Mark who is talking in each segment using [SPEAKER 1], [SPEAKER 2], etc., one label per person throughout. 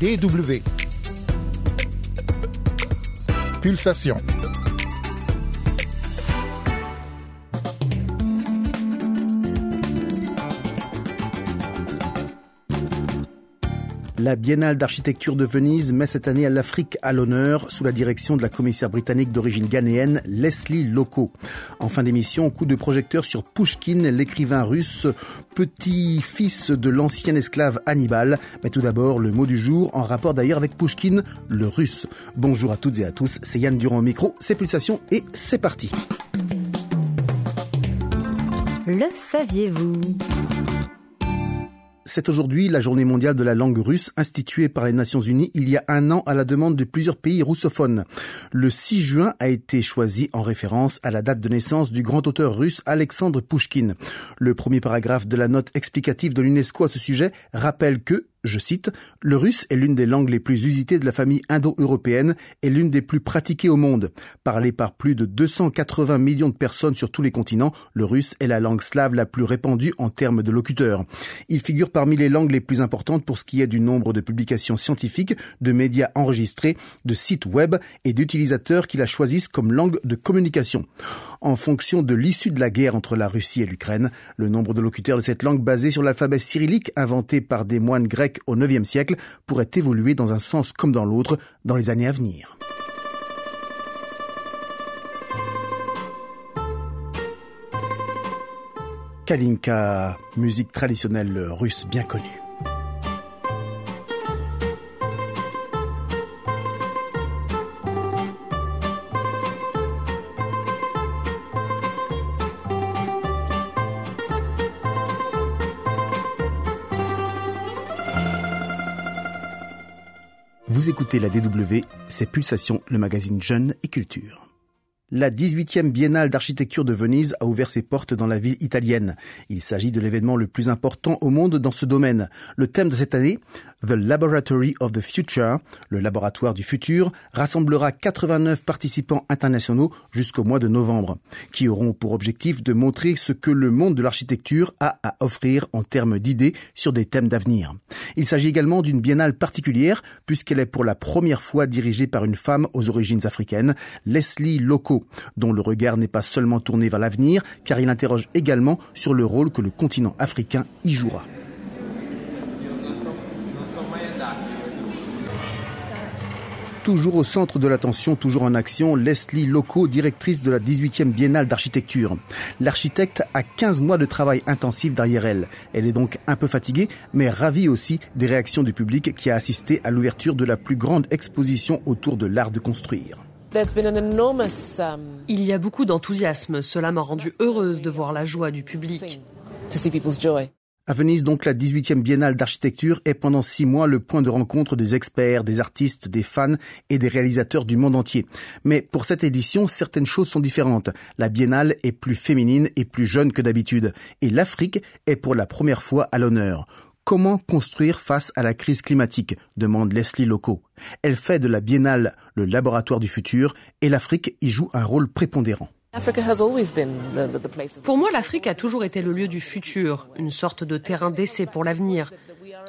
[SPEAKER 1] DW. Pulsation.
[SPEAKER 2] La Biennale d'architecture de Venise met cette année à l'Afrique à l'honneur sous la direction de la commissaire britannique d'origine ghanéenne Leslie Loco. En fin d'émission, coup de projecteur sur Pushkin, l'écrivain russe, petit-fils de l'ancien esclave Hannibal. Mais tout d'abord, le mot du jour, en rapport d'ailleurs avec Pushkin, le russe. Bonjour à toutes et à tous, c'est Yann Durand au micro, c'est Pulsation et c'est parti.
[SPEAKER 3] Le saviez-vous?
[SPEAKER 2] C'est aujourd'hui la journée mondiale de la langue russe instituée par les Nations Unies il y a un an à la demande de plusieurs pays russophones. Le 6 juin a été choisi en référence à la date de naissance du grand auteur russe Alexandre Pushkin. Le premier paragraphe de la note explicative de l'UNESCO à ce sujet rappelle que je cite, Le russe est l'une des langues les plus usitées de la famille indo-européenne et l'une des plus pratiquées au monde. Parlé par plus de 280 millions de personnes sur tous les continents, le russe est la langue slave la plus répandue en termes de locuteurs. Il figure parmi les langues les plus importantes pour ce qui est du nombre de publications scientifiques, de médias enregistrés, de sites web et d'utilisateurs qui la choisissent comme langue de communication. En fonction de l'issue de la guerre entre la Russie et l'Ukraine, le nombre de locuteurs de cette langue basée sur l'alphabet cyrillique inventé par des moines grecs au IXe siècle pourrait évoluer dans un sens comme dans l'autre dans les années à venir. Kalinka, musique traditionnelle russe bien connue. Vous écoutez la DW, c'est Pulsation, le magazine Jeune et Culture. La 18e Biennale d'architecture de Venise a ouvert ses portes dans la ville italienne. Il s'agit de l'événement le plus important au monde dans ce domaine. Le thème de cette année, The Laboratory of the Future, le laboratoire du futur, rassemblera 89 participants internationaux jusqu'au mois de novembre, qui auront pour objectif de montrer ce que le monde de l'architecture a à offrir en termes d'idées sur des thèmes d'avenir. Il s'agit également d'une biennale particulière puisqu'elle est pour la première fois dirigée par une femme aux origines africaines, Leslie Loco dont le regard n'est pas seulement tourné vers l'avenir, car il interroge également sur le rôle que le continent africain y jouera. toujours au centre de l'attention, toujours en action, Leslie Loco, directrice de la 18e Biennale d'architecture. L'architecte a 15 mois de travail intensif derrière elle. Elle est donc un peu fatiguée, mais ravie aussi des réactions du public qui a assisté à l'ouverture de la plus grande exposition autour de l'art de construire.
[SPEAKER 4] Um, Il y a beaucoup d'enthousiasme. Cela m'a rendu heureuse de voir la joie du public.
[SPEAKER 2] À Venise, donc, la 18e Biennale d'architecture est pendant six mois le point de rencontre des experts, des artistes, des fans et des réalisateurs du monde entier. Mais pour cette édition, certaines choses sont différentes. La Biennale est plus féminine et plus jeune que d'habitude. Et l'Afrique est pour la première fois à l'honneur. Comment construire face à la crise climatique demande Leslie Loco. Elle fait de la biennale le laboratoire du futur et l'Afrique y joue un rôle prépondérant.
[SPEAKER 4] Pour moi, l'Afrique a toujours été le lieu du futur, une sorte de terrain d'essai pour l'avenir.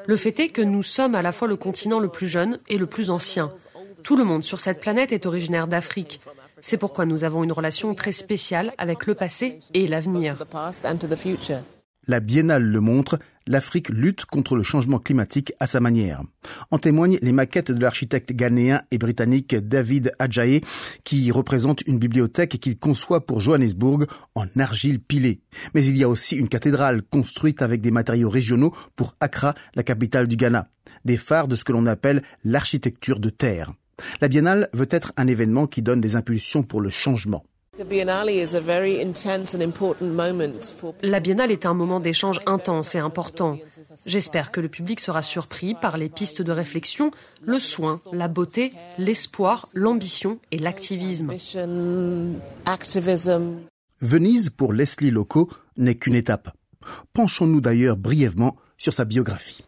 [SPEAKER 4] Le fait est que nous sommes à la fois le continent le plus jeune et le plus ancien. Tout le monde sur cette planète est originaire d'Afrique. C'est pourquoi nous avons une relation très spéciale avec le passé et l'avenir.
[SPEAKER 2] La biennale le montre, l'Afrique lutte contre le changement climatique à sa manière. En témoignent les maquettes de l'architecte ghanéen et britannique David Adjaye, qui représente une bibliothèque qu'il conçoit pour Johannesburg en argile pilée. Mais il y a aussi une cathédrale construite avec des matériaux régionaux pour Accra, la capitale du Ghana. Des phares de ce que l'on appelle l'architecture de terre. La biennale veut être un événement qui donne des impulsions pour le changement.
[SPEAKER 4] La Biennale est un moment d'échange intense et important. J'espère que le public sera surpris par les pistes de réflexion, le soin, la beauté, l'espoir, l'ambition et l'activisme.
[SPEAKER 2] Venise, pour Leslie Loco, n'est qu'une étape. Penchons-nous d'ailleurs brièvement sur sa biographie.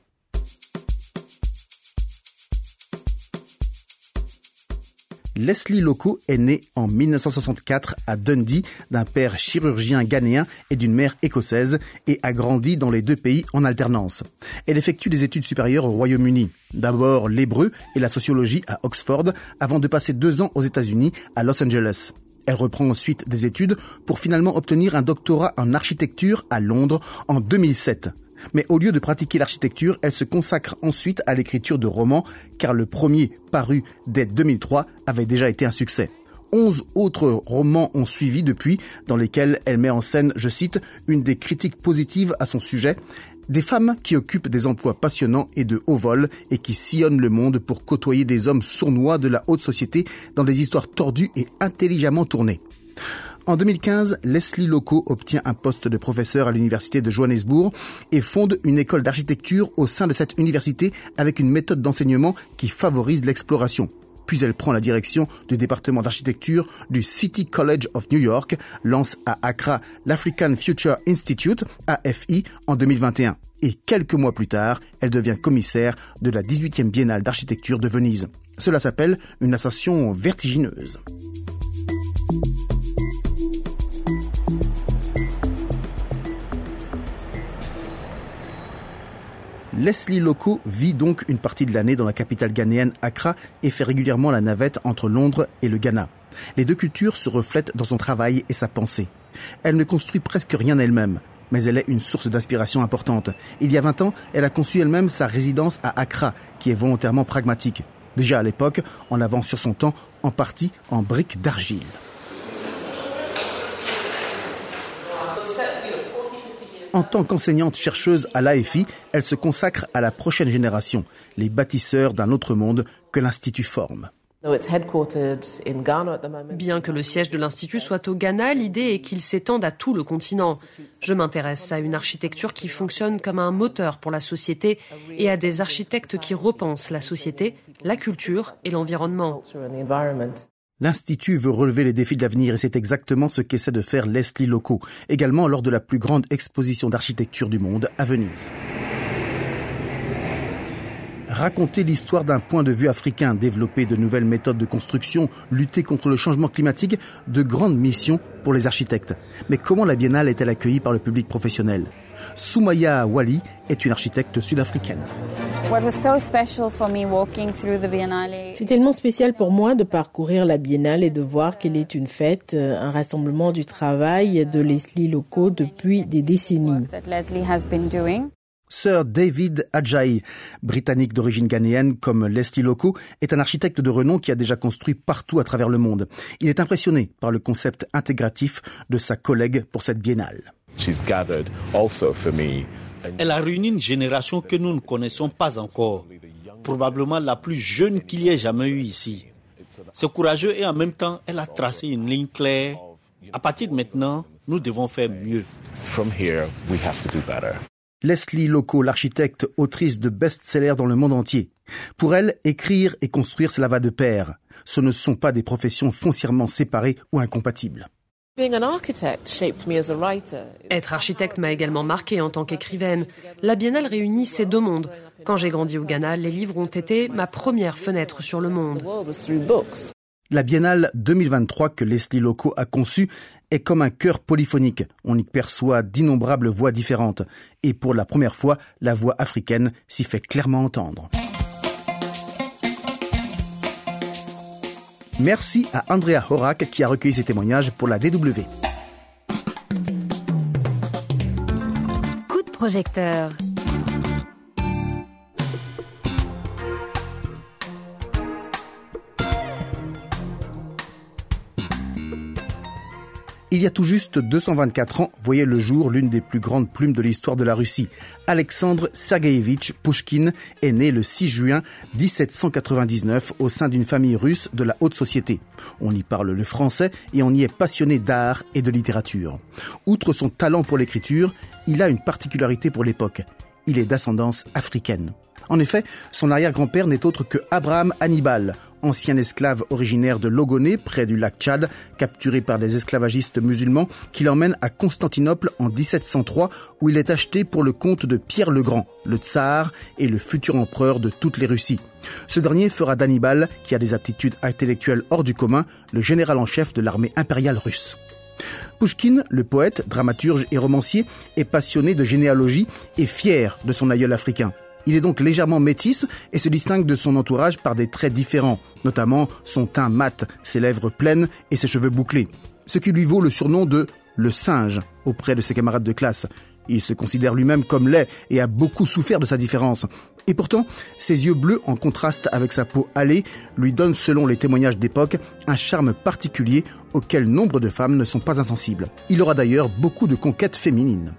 [SPEAKER 2] Leslie Loco est née en 1964 à Dundee d'un père chirurgien ghanéen et d'une mère écossaise et a grandi dans les deux pays en alternance. Elle effectue des études supérieures au Royaume-Uni. D'abord l'hébreu et la sociologie à Oxford avant de passer deux ans aux États-Unis à Los Angeles. Elle reprend ensuite des études pour finalement obtenir un doctorat en architecture à Londres en 2007. Mais au lieu de pratiquer l'architecture, elle se consacre ensuite à l'écriture de romans, car le premier, paru dès 2003, avait déjà été un succès. Onze autres romans ont suivi depuis, dans lesquels elle met en scène, je cite, une des critiques positives à son sujet, des femmes qui occupent des emplois passionnants et de haut vol et qui sillonnent le monde pour côtoyer des hommes sournois de la haute société dans des histoires tordues et intelligemment tournées. En 2015, Leslie Loco obtient un poste de professeur à l'université de Johannesburg et fonde une école d'architecture au sein de cette université avec une méthode d'enseignement qui favorise l'exploration. Puis elle prend la direction du département d'architecture du City College of New York, lance à Accra l'African Future Institute, AFI, en 2021. Et quelques mois plus tard, elle devient commissaire de la 18e Biennale d'architecture de Venise. Cela s'appelle une ascension vertigineuse. Leslie Loco vit donc une partie de l'année dans la capitale ghanéenne Accra et fait régulièrement la navette entre Londres et le Ghana. Les deux cultures se reflètent dans son travail et sa pensée. Elle ne construit presque rien elle-même, mais elle est une source d'inspiration importante. Il y a 20 ans, elle a conçu elle-même sa résidence à Accra, qui est volontairement pragmatique. Déjà à l'époque, en avance sur son temps, en partie en briques d'argile. En tant qu'enseignante chercheuse à l'AFI, elle se consacre à la prochaine génération, les bâtisseurs d'un autre monde que l'Institut forme.
[SPEAKER 4] Bien que le siège de l'Institut soit au Ghana, l'idée est qu'il s'étende à tout le continent. Je m'intéresse à une architecture qui fonctionne comme un moteur pour la société et à des architectes qui repensent la société, la culture et l'environnement.
[SPEAKER 2] L'Institut veut relever les défis de l'avenir et c'est exactement ce qu'essaie de faire Leslie Loco, également lors de la plus grande exposition d'architecture du monde à Venise. Raconter l'histoire d'un point de vue africain, développer de nouvelles méthodes de construction, lutter contre le changement climatique, de grandes missions pour les architectes. Mais comment la biennale est-elle accueillie par le public professionnel? Soumaya Wali est une architecte sud-africaine.
[SPEAKER 5] C'est tellement spécial pour moi de parcourir la biennale et de voir qu'elle est une fête, euh, un rassemblement du travail de Leslie locaux depuis des décennies.
[SPEAKER 2] Sir David Adjaye, britannique d'origine ghanéenne comme Leslie Loco, est un architecte de renom qui a déjà construit partout à travers le monde. Il est impressionné par le concept intégratif de sa collègue pour cette biennale.
[SPEAKER 6] Elle a réuni une génération que nous ne connaissons pas encore, probablement la plus jeune qu'il y ait jamais eu ici. C'est courageux et en même temps, elle a tracé une ligne claire. À partir de maintenant, nous devons faire mieux.
[SPEAKER 2] Leslie Loco, l'architecte, autrice de best-sellers dans le monde entier. Pour elle, écrire et construire, cela va de pair. Ce ne sont pas des professions foncièrement séparées ou incompatibles.
[SPEAKER 4] Être architecte m'a également marqué en tant qu'écrivaine. La biennale réunit ces deux mondes. Quand j'ai grandi au Ghana, les livres ont été ma première fenêtre sur le monde.
[SPEAKER 2] La biennale 2023 que Leslie Loco a conçue est comme un chœur polyphonique. On y perçoit d'innombrables voix différentes. Et pour la première fois, la voix africaine s'y fait clairement entendre. Merci à Andrea Horak qui a recueilli ces témoignages pour la DW.
[SPEAKER 3] Coup de projecteur.
[SPEAKER 2] Il y a tout juste 224 ans, voyait le jour l'une des plus grandes plumes de l'histoire de la Russie. Alexandre Sergeyevitch Pushkin est né le 6 juin 1799 au sein d'une famille russe de la haute société. On y parle le français et on y est passionné d'art et de littérature. Outre son talent pour l'écriture, il a une particularité pour l'époque. Il est d'ascendance africaine. En effet, son arrière-grand-père n'est autre que Abraham Hannibal, ancien esclave originaire de Logoné, près du lac Tchad, capturé par des esclavagistes musulmans, qui l'emmène à Constantinople en 1703, où il est acheté pour le compte de Pierre le Grand, le tsar et le futur empereur de toutes les Russies. Ce dernier fera d'Hannibal, qui a des aptitudes intellectuelles hors du commun, le général en chef de l'armée impériale russe. Pushkin, le poète, dramaturge et romancier, est passionné de généalogie et fier de son aïeul africain. Il est donc légèrement métis et se distingue de son entourage par des traits différents, notamment son teint mat, ses lèvres pleines et ses cheveux bouclés. Ce qui lui vaut le surnom de le singe auprès de ses camarades de classe. Il se considère lui-même comme laid et a beaucoup souffert de sa différence. Et pourtant, ses yeux bleus en contraste avec sa peau hâlée lui donnent, selon les témoignages d'époque, un charme particulier auquel nombre de femmes ne sont pas insensibles. Il aura d'ailleurs beaucoup de conquêtes féminines.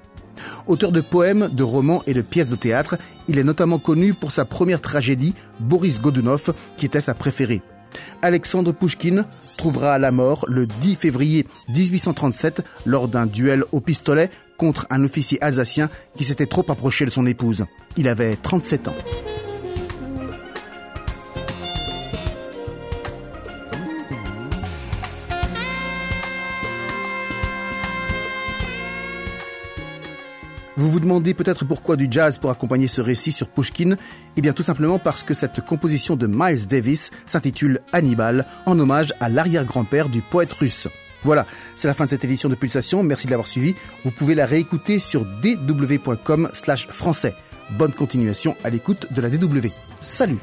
[SPEAKER 2] Auteur de poèmes, de romans et de pièces de théâtre, il est notamment connu pour sa première tragédie, Boris Godunov, qui était sa préférée. Alexandre Pouchkine trouvera la mort le 10 février 1837 lors d'un duel au pistolet contre un officier alsacien qui s'était trop approché de son épouse. Il avait 37 ans. Vous vous demandez peut-être pourquoi du jazz pour accompagner ce récit sur Pushkin? Eh bien tout simplement parce que cette composition de Miles Davis s'intitule Hannibal, en hommage à l'arrière-grand-père du poète russe. Voilà, c'est la fin de cette édition de Pulsation, merci de l'avoir suivi. Vous pouvez la réécouter sur dw.com slash français. Bonne continuation à l'écoute de la DW. Salut